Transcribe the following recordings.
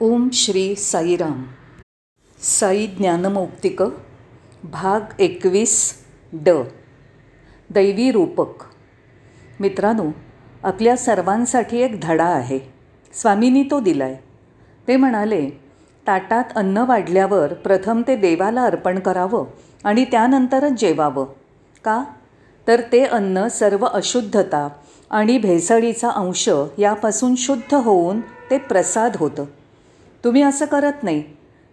ओम श्री साईराम. साई ज्ञानमौक्तिक भाग एकवीस ड. दैवी रूपक. मित्रांनो आपल्या सर्वांसाठी एक धडा आहे. स्वामींनी तो दिलाय. ते म्हणाले ताटात अन्न वाढल्यावर प्रथम ते देवाला अर्पण करावं आणि त्यानंतरच जेवावं. का? तर ते अन्न सर्व अशुद्धता आणि भेसळीचा अंश यापासून शुद्ध होऊन ते प्रसाद होतं. तुम्ही असं करत नाही.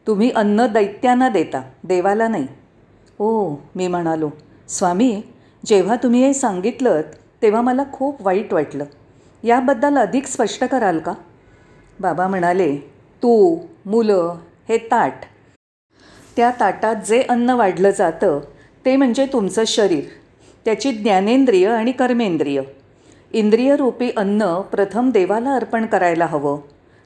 तुम्ही अन्न दैत्यांना देता देवाला नाही. ओ मी म्हणालो स्वामी जेव्हा तुम्ही हे सांगितलं तेव्हा मला खूप वाईट वाटलं. याबद्दल अधिक स्पष्ट कराल का? बाबा म्हणाले तू मुलं हे ताट. त्या ताटात जे अन्न वाढलं जातं ते म्हणजे तुमचं शरीर. त्याची ज्ञानेंद्रिय आणि कर्मेंद्रिय. इंद्रियरूपी अन्न प्रथम देवाला अर्पण करायला हवं.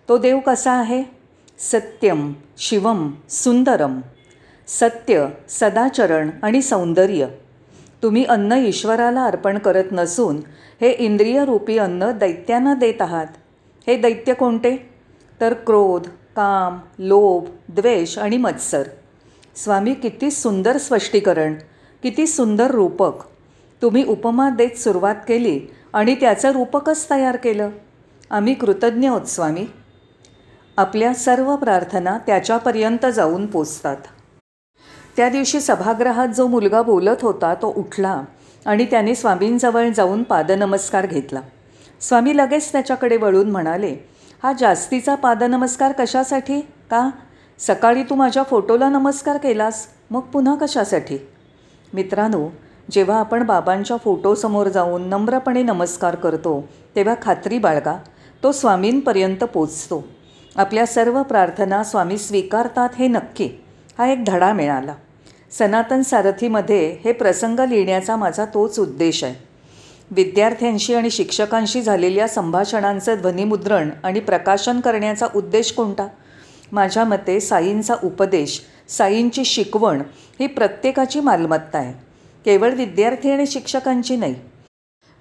तो देव कसा आहे? सत्यम शिवम सुंदरम सत्य सदाचरण आणि सौंदर्य. तुम्ही अन्न ईश्वराला अर्पण करत नसून हे इंद्रियरूपी अन्न दैत्यांना देत आहात. हे दैत्य कोणते? तर क्रोध काम लोभ द्वेष आणि मत्सर. स्वामी किती सुंदर स्पष्टीकरण किती सुंदर रूपक. तुम्ही उपमा देत सुरुवात केली आणि त्याचं रूपकच तयार केलं. आम्ही कृतज्ञ आहोत स्वामी. आपल्या सर्व प्रार्थना त्याच्यापर्यंत जाऊन पोचतात. त्या दिवशी सभागृहात जो मुलगा बोलत होता तो उठला आणि त्याने स्वामींजवळ जाऊन पादनमस्कार घेतला. स्वामी लगेच त्याच्याकडे वळून म्हणाले हा जास्तीचा पादनमस्कार कशासाठी? का? सकाळी तू माझ्या फोटोला नमस्कार केलास मग पुन्हा कशासाठी? मित्रांनो जेव्हा आपण बाबांच्या फोटोसमोर जाऊन नम्रपणे नमस्कार करतो तेव्हा खात्री बाळगा तो स्वामींपर्यंत पोचतो. आपल्या सर्व प्रार्थना स्वामी स्वीकारतात हे नक्की. हा एक धडा मिळाला. सनातन सारथीमध्ये हे प्रसंग लिहिण्याचा माझा तोच उद्देश आहे. विद्यार्थ्यांशी आणि शिक्षकांशी झालेल्या संभाषणांचं ध्वनिमुद्रण आणि प्रकाशन करण्याचा उद्देश कोणता? माझ्या मते साईंचा उपदेश साईंची शिकवण ही प्रत्येकाची मालमत्ता आहे. केवळ विद्यार्थी आणि शिक्षकांची नाही.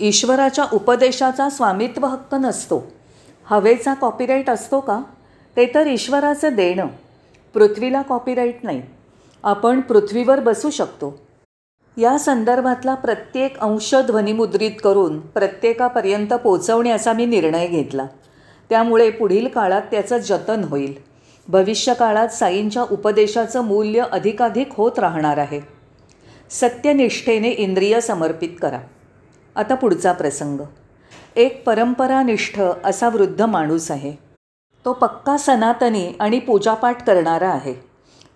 ईश्वराच्या उपदेशाचा स्वामित्व हक्क नसतो. हवेचा कॉपीराईट असतो का? ते तर ईश्वराचं देणं. पृथ्वीला कॉपीराईट नाही. आपण पृथ्वीवर बसू शकतो. या संदर्भातला प्रत्येक अंश ध्वनिमुद्रित करून प्रत्येकापर्यंत पोचवण्याचा मी निर्णय घेतला. त्यामुळे पुढील काळात त्याचं जतन होईल. भविष्यकाळात साईंच्या उपदेशाचं मूल्य अधिकाधिक होत राहणार आहे. सत्यनिष्ठेने इंद्रिय समर्पित करा. आता पुढचा प्रसंग. एक परंपरानिष्ठ असा वृद्ध माणूस आहे. तो पक्का सनातनी आणि पूजापाठ करणारा आहे.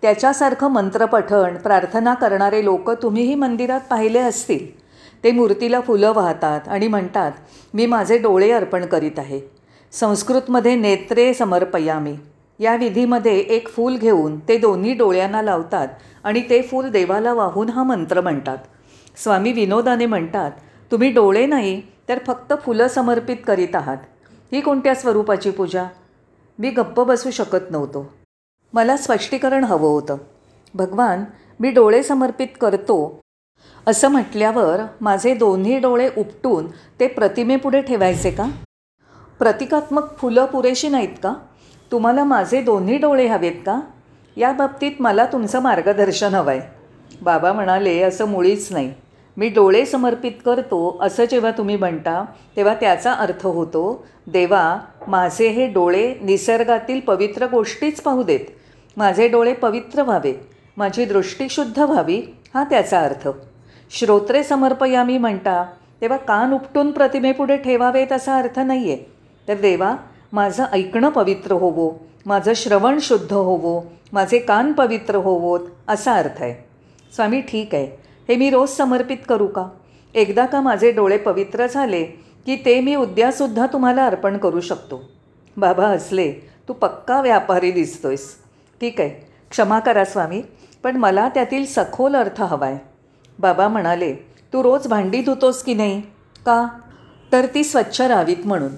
त्याच्यासारखं मंत्रपठण प्रार्थना करणारे लोक तुम्हीही मंदिरात पाहिले असतील. ते मूर्तीला फुलं वाहतात आणि म्हणतात मी माझे डोळे अर्पण करीत आहे. संस्कृतमध्ये नेत्रे समर्पयामी. या विधीमध्ये एक फूल घेऊन ते दोन्ही डोळ्यांना लावतात आणि ते फूल देवाला वाहून हा मंत्र म्हणतात. स्वामी विनोदाने म्हणतात तुम्ही डोळे नाही तर फक्त फुलं समर्पित करीत आहात. ही कोणत्या स्वरूपाची पूजा? मी गप्प बसू शकत नव्हतो. मला स्पष्टीकरण हवं होतं. भगवान मी डोळे समर्पित करतो. असं म्हटल्यावर माझे दोन्ही डोळे उपटून ते प्रतिमेपुढे ठेवायचे का? प्रतिकात्मक फुलं पुरेशी नाहीत का? तुम्हाला माझे दोन्ही डोळे हवेत का? या बाबतीत मला तुमचं मार्गदर्शन हवं आहे बाबा म्हणाले असं मुळीच नाही. मी डोळे समर्पित करतो असं जेव्हा तुम्ही म्हणता तेव्हा त्याचा अर्थ होतो देवा माझे हे डोळे निसर्गातील पवित्र गोष्टीच पाहू देत. माझे डोळे पवित्र व्हावे. माझी दृष्टी शुद्ध व्हावी. हा त्याचा अर्थ. श्रोत्रे समर्पयामी म्हणता तेव्हा कान उपटून प्रतिमेपुढे ठेवावेत असा अर्थ नाही आहे तर देवा माझं ऐकणं पवित्र होवो. माझं श्रवण शुद्ध होवो. माझे कान पवित्र होवोत. असा अर्थ आहे. स्वामी ठीक आहे. हे मी रोज समर्पित करू का? एकदा का माझे डोळे पवित्र झाले की ते मी उद्यासुद्धा तुम्हाला अर्पण करू शकतो. बाबा असले तू पक्का व्यापारी दिसतोयस. ठीक आहे क्षमा करा स्वामी पण मला त्यातील सखोल अर्थ हवा आहे बाबा म्हणाले तू रोज भांडी धुतोस की नाही? का? तर ती स्वच्छ राहावीत म्हणून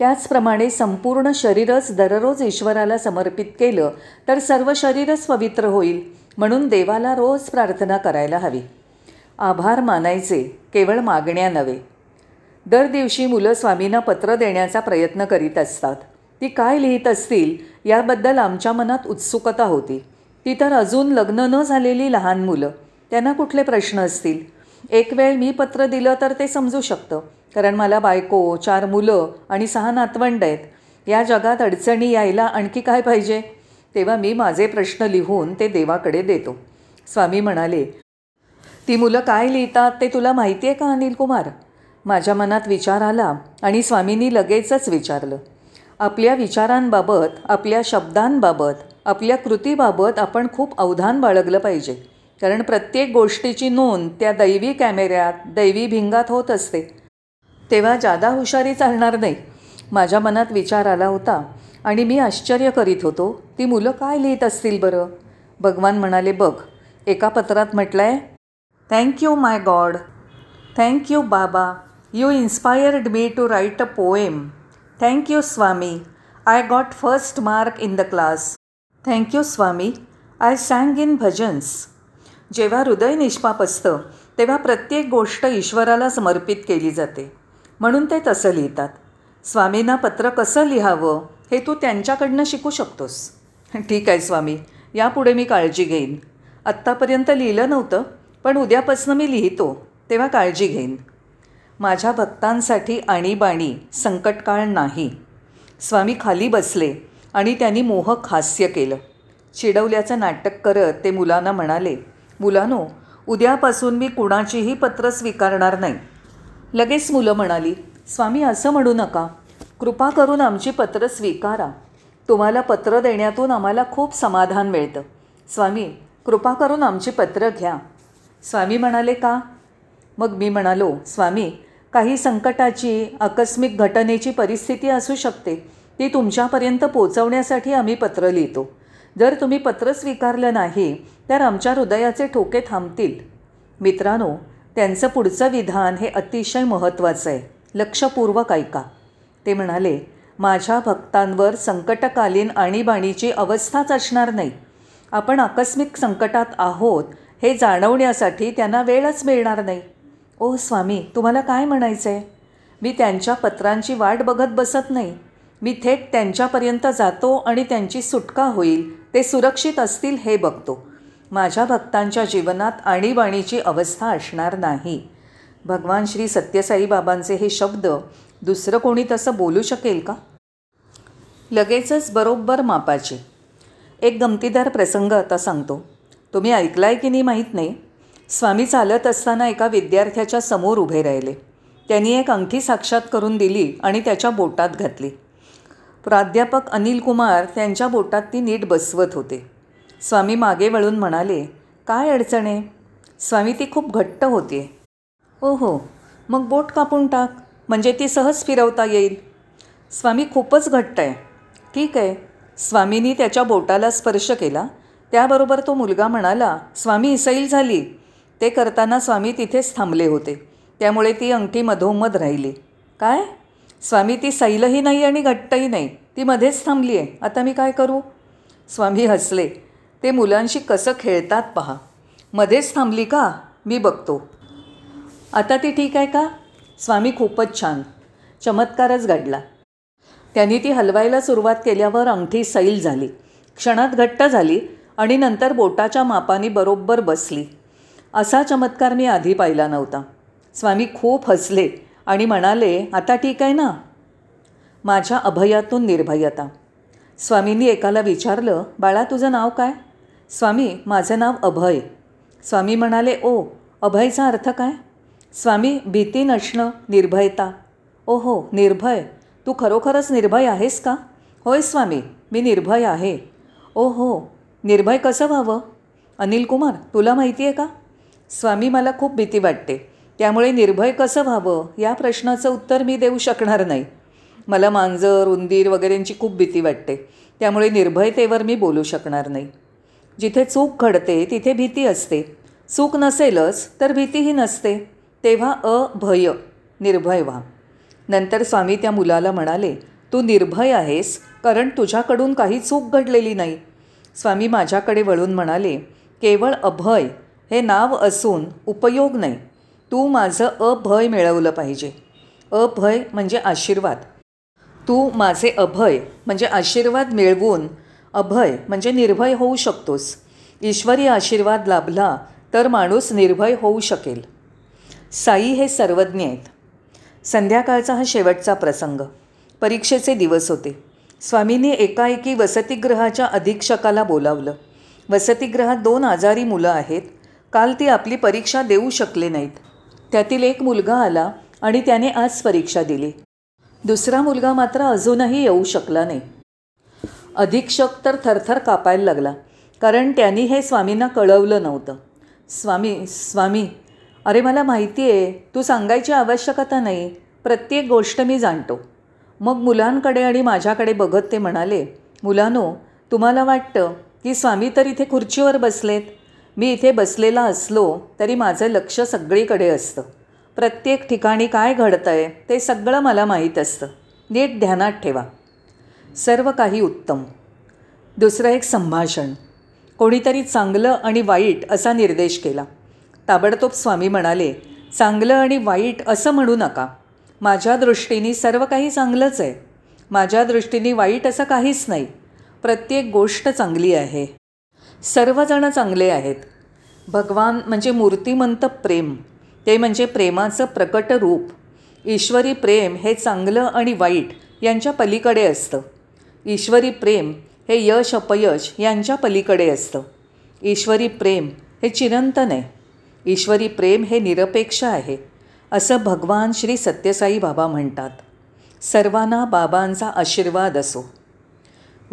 त्याचप्रमाणे संपूर्ण शरीरच दररोज ईश्वराला समर्पित केलं तर सर्व शरीरच पवित्र होईल म्हणून देवाला रोज प्रार्थना करायला हवी. आभार मानायचे केवळ मागण्या नव्हे. दर दिवशी मुलं स्वामींना पत्र देण्याचा प्रयत्न करीत असतात. ती काय लिहित असतील याबद्दल आमच्या मनात उत्सुकता होती. ती तर अजून लग्न न झालेली लहान मुलं. त्यांना कुठले प्रश्न असतील? एक वेळ मी पत्र दिलं तर ते समजू शकतं. कारण मला बायको चार मुलं आणि सहा नातवंड आहेत. या जगात अडचणी यायला आणखी काय पाहिजे? तेव्हा मी माझे प्रश्न लिहून ते देवाकडे देतो. स्वामी म्हणाले ती मुलं काय लिहितात ते तुला माहिती आहे का अनिल कुमार? माझ्या मनात विचार आला आणि स्वामींनी लगेचच विचारलं. आपल्या विचारांबाबत आपल्या शब्दांबाबत आपल्या कृतीबाबत आपण खूप अवधान बाळगलं पाहिजे. कारण प्रत्येक गोष्टीची नोंद त्या दैवी कॅमेऱ्यात दैवी भिंगात होत असते. तेव्हा जादा हुशारी चालणार नाही. माझ्या मनात विचार आला होता आणि मी आश्चर्य करीत होतो ती मुलं काय लिहित असतील बरं? भगवान म्हणाले बघ एका पत्रात म्हटलं आहे thank you my God thank you Baba you inspired me to write a poem thank you Swami I got first mark in the class thank you Swami I sang in bhajans जेव्हा हृदय निष्पाप असतं तेव्हा प्रत्येक गोष्ट ईश्वराला समर्पित केली जाते. म्हणून ते तसं लिहितात. स्वामींना पत्र कसं लिहावं हे तू त्यांच्याकडनं शिकू शकतोस. ठीक आहे स्वामी. यापुढे मी काळजी घेईन. आत्तापर्यंत लिहिलं नव्हतं पण उद्यापासून मी लिहितो तेव्हा काळजी घेईन. माझ्या भक्तांसाठी आणीबाणी संकटकाळ नाही. स्वामी खाली बसले आणि त्यांनी मोहक हास्य केलं. चिडवल्याचं नाटक करत ते मुलांना म्हणाले मुलानो उद्यापासून मी कुणाचीही पत्र स्वीकारणार नाही. लगेच मुलं म्हणाली स्वामी असं म्हणू नका. कृपा करून आमची पत्र स्वीकारा. तुम्हाला पत्र देण्यातून आम्हाला खूप समाधान मिळतं. स्वामी कृपा करून आमची पत्र घ्या. स्वामी म्हणाले का? मग मी म्हणालो स्वामी काही संकटाची आकस्मिक घटनेची परिस्थिती असू शकते. ती तुमच्यापर्यंत पोचवण्यासाठी आम्ही पत्र लिहितो. जर तुम्ही पत्र स्वीकारलं नाही तर आमच्या हृदयाचे ठोके थांबतील. मित्रांनो त्यांचं पुढचं विधान हे अतिशय महत्त्वाचं आहे. लक्षपूर्वक ऐका. ते म्हणाले माझ्या भक्तांवर संकटकालीन आणीबाणीची अवस्थाच असणार नाही. आपण आकस्मिक संकटात आहोत हे जाणवण्यासाठी त्यांना वेळच मिळणार नाही. ओ स्वामी तुम्हाला काय म्हणायचं आहे मी त्यांच्या पत्रांची वाट बघत बसत नाही. मी थेट त्यांच्यापर्यंत जातो आणि त्यांची सुटका होईल. ते सुरक्षित असतील हे बघतो. माझ्या भक्तांच्या जीवनात आणीबाणीची अवस्था असणार नाही. भगवान श्री सत्यसाई बाबांचे हे शब्द दुसरं कोणी तसं बोलू शकेल का? लगेचच बरोबर मापाचे. एक गमतीदार प्रसंग आता सांगतो. तुम्ही ऐकलाय की नाही माहीत नाही. स्वामी चालत असताना एका विद्यार्थ्याच्या समोर उभे राहिले. त्यांनी एक अंगठी साक्षात करून दिली आणि त्याच्या बोटात घातली. प्राध्यापक अनिल कुमार त्यांच्या बोटात ती नीट बसवत होते. स्वामी मागे वळून म्हणाले काय अडचण आहे? स्वामी ती खूप घट्ट होते. ओ हो मग बोट कापून टाक म्हणजे ती सहज फिरवता येईल. स्वामी खूपच घट्ट आहे. ठीक आहे. स्वामींनी त्याच्या बोटाला स्पर्श केला. त्याबरोबर तो मुलगा म्हणाला स्वामी सैल झाली. ते करताना स्वामी तिथेच थांबले होते. त्यामुळे ती अंगठी मधोमध राहिली. काय? स्वामी ती सैलही नाही आणि घट्टही नाही. ती मध्येच थांबली आहे. आता मी काय करू? स्वामी हसले. ते मुलांशी कसं खेळतात पहा. मध्येच थांबली का? मी बघतो. आता ती ठीक आहे का? स्वामी खूपच छान. चमत्कारच घडला. त्यांनी ती हलवायला सुरुवात केल्यावर अंगठी सैल झाली. क्षणात घट्ट झाली. आणि नंतर बोटाच्या मापाने बरोबर बसली. असा चमत्कार मी आधी पाहिला नव्हता. स्वामी खूप हसले आणि म्हणाले आता ठीक आहे ना? माझ्या अभयातून निर्भयता. स्वामींनी एकाला विचारलं बाळा तुझं नाव काय? स्वामी माझं नाव अभय. स्वामी म्हणाले ओ अभयचा अर्थ काय? स्वामी भीती नसणं निर्भयता. ओहो निर्भय? तू खरोखरच निर्भय आहेस का? होय स्वामी मी निर्भय आहे. ओ हो निर्भय कसं व्हावं? अनिल कुमार तुला माहिती आहे का? स्वामी मला खूप भीती वाटते. त्यामुळे निर्भय कसं व्हावं? या प्रश्नाचं उत्तर मी देऊ शकणार नाही. मला मांजर उंदीर वगैरेंची खूप भीती वाटते. त्यामुळे निर्भयतेवर मी बोलू शकणार नाही. जिथे चूक घडते तिथे भीती असते. चूक नसेलच तर भीतीही नसते. तेव्हा अभय निर्भय व्हा. नंतर स्वामी त्या मुलाला म्हणाले तू निर्भय आहेस कारण तुझ्याकडून काही चूक घडलेली नाही. स्वामी माझ्याकडे वळून म्हणाले केवळ अभय हे नाव असून उपयोग नाही. तू माझं अभय मिळवलं पाहिजे. अभय म्हणजे आशीर्वाद. तू माझे अभय म्हणजे आशीर्वाद मिळवून अभय म्हणजे निर्भय होऊ शकतोस. ईश्वरी आशीर्वाद लाभला तर माणूस निर्भय होऊ शकेल. साई हे सर्वज्ञ आहेत. संध्याकाळचा हा शेवटचा प्रसंग. परीक्षेचे दिवस होते. स्वामींनी एकाएकी वसतिगृहाच्या अधीक्षकाला बोलावलं. वसतिगृहात दोन आजारी मुलं आहेत. काल ती आपली परीक्षा देऊ शकले नाहीत. त्यातील एक मुलगा आला आणि त्याने आज परीक्षा दिली. दुसरा मुलगा मात्र अजूनही येऊ शकला नाही. अधीक्षक तर थरथर कापायला लागला कारण त्यांनी हे स्वामींना कळवलं नव्हतं. स्वामी स्वामी अरे मला माहिती आहे तू सांगायची आवश्यकता नाही. प्रत्येक गोष्ट मी जाणतो. मग मुलांकडे आणि माझ्याकडे बघत ते म्हणाले मुलानो तुम्हाला वाटतं की स्वामी तर इथे खुर्चीवर बसलेत. मी इथे बसलेला असलो तरी माझं लक्ष सगळीकडे असतं. प्रत्येक ठिकाणी काय घडतं आहे ते सगळं मला माहीत असतं. नीट ध्यानात ठेवा. सर्व काही उत्तम. दुसरं एक संभाषण. कोणीतरी चांगलं आणि वाईट असा निर्देश केला. ताबडतोब स्वामी म्हणाले चांगलं आणि वाईट असं म्हणू नका. माझ्या दृष्टीने सर्व काही चांगलंच आहे. माझ्या दृष्टीने वाईट असं काहीच नाही. प्रत्येक गोष्ट चांगली आहे. सर्वजण चांगले आहेत. भगवान म्हणजे मूर्तिमंत प्रेम. ते म्हणजे प्रेमाचं प्रकट रूप. ईश्वरी प्रेम हे चांगलं आणि वाईट यांच्या पलीकडे असतं. ईश्वरी प्रेम हे यश अपयश यांच्या पलीकडे असतं. ईश्वरी प्रेम हे चिरंतन आहे. ईश्वरी प्रेम हे निरपेक्ष आहे. असं भगवान श्री सत्यसाई बाबा म्हणतात. सर्वांना बाबांचा आशीर्वाद असो.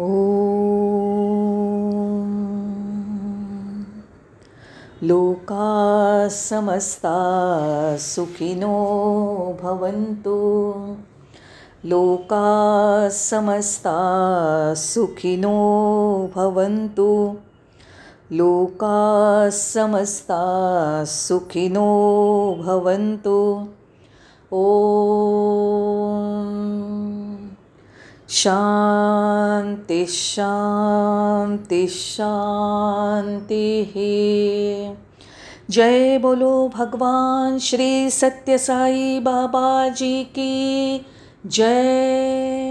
ओ लोका समस्ता सुखिनो भवन्तु. लोका समस्ता सुखिनो भवन्तु. लोका समस्ता सुखिनो भवन्तु। ॐ शान्ति शान्ति शान्तिः। जय बोलो भगवान श्री सत्य साई बाबा जी की जय।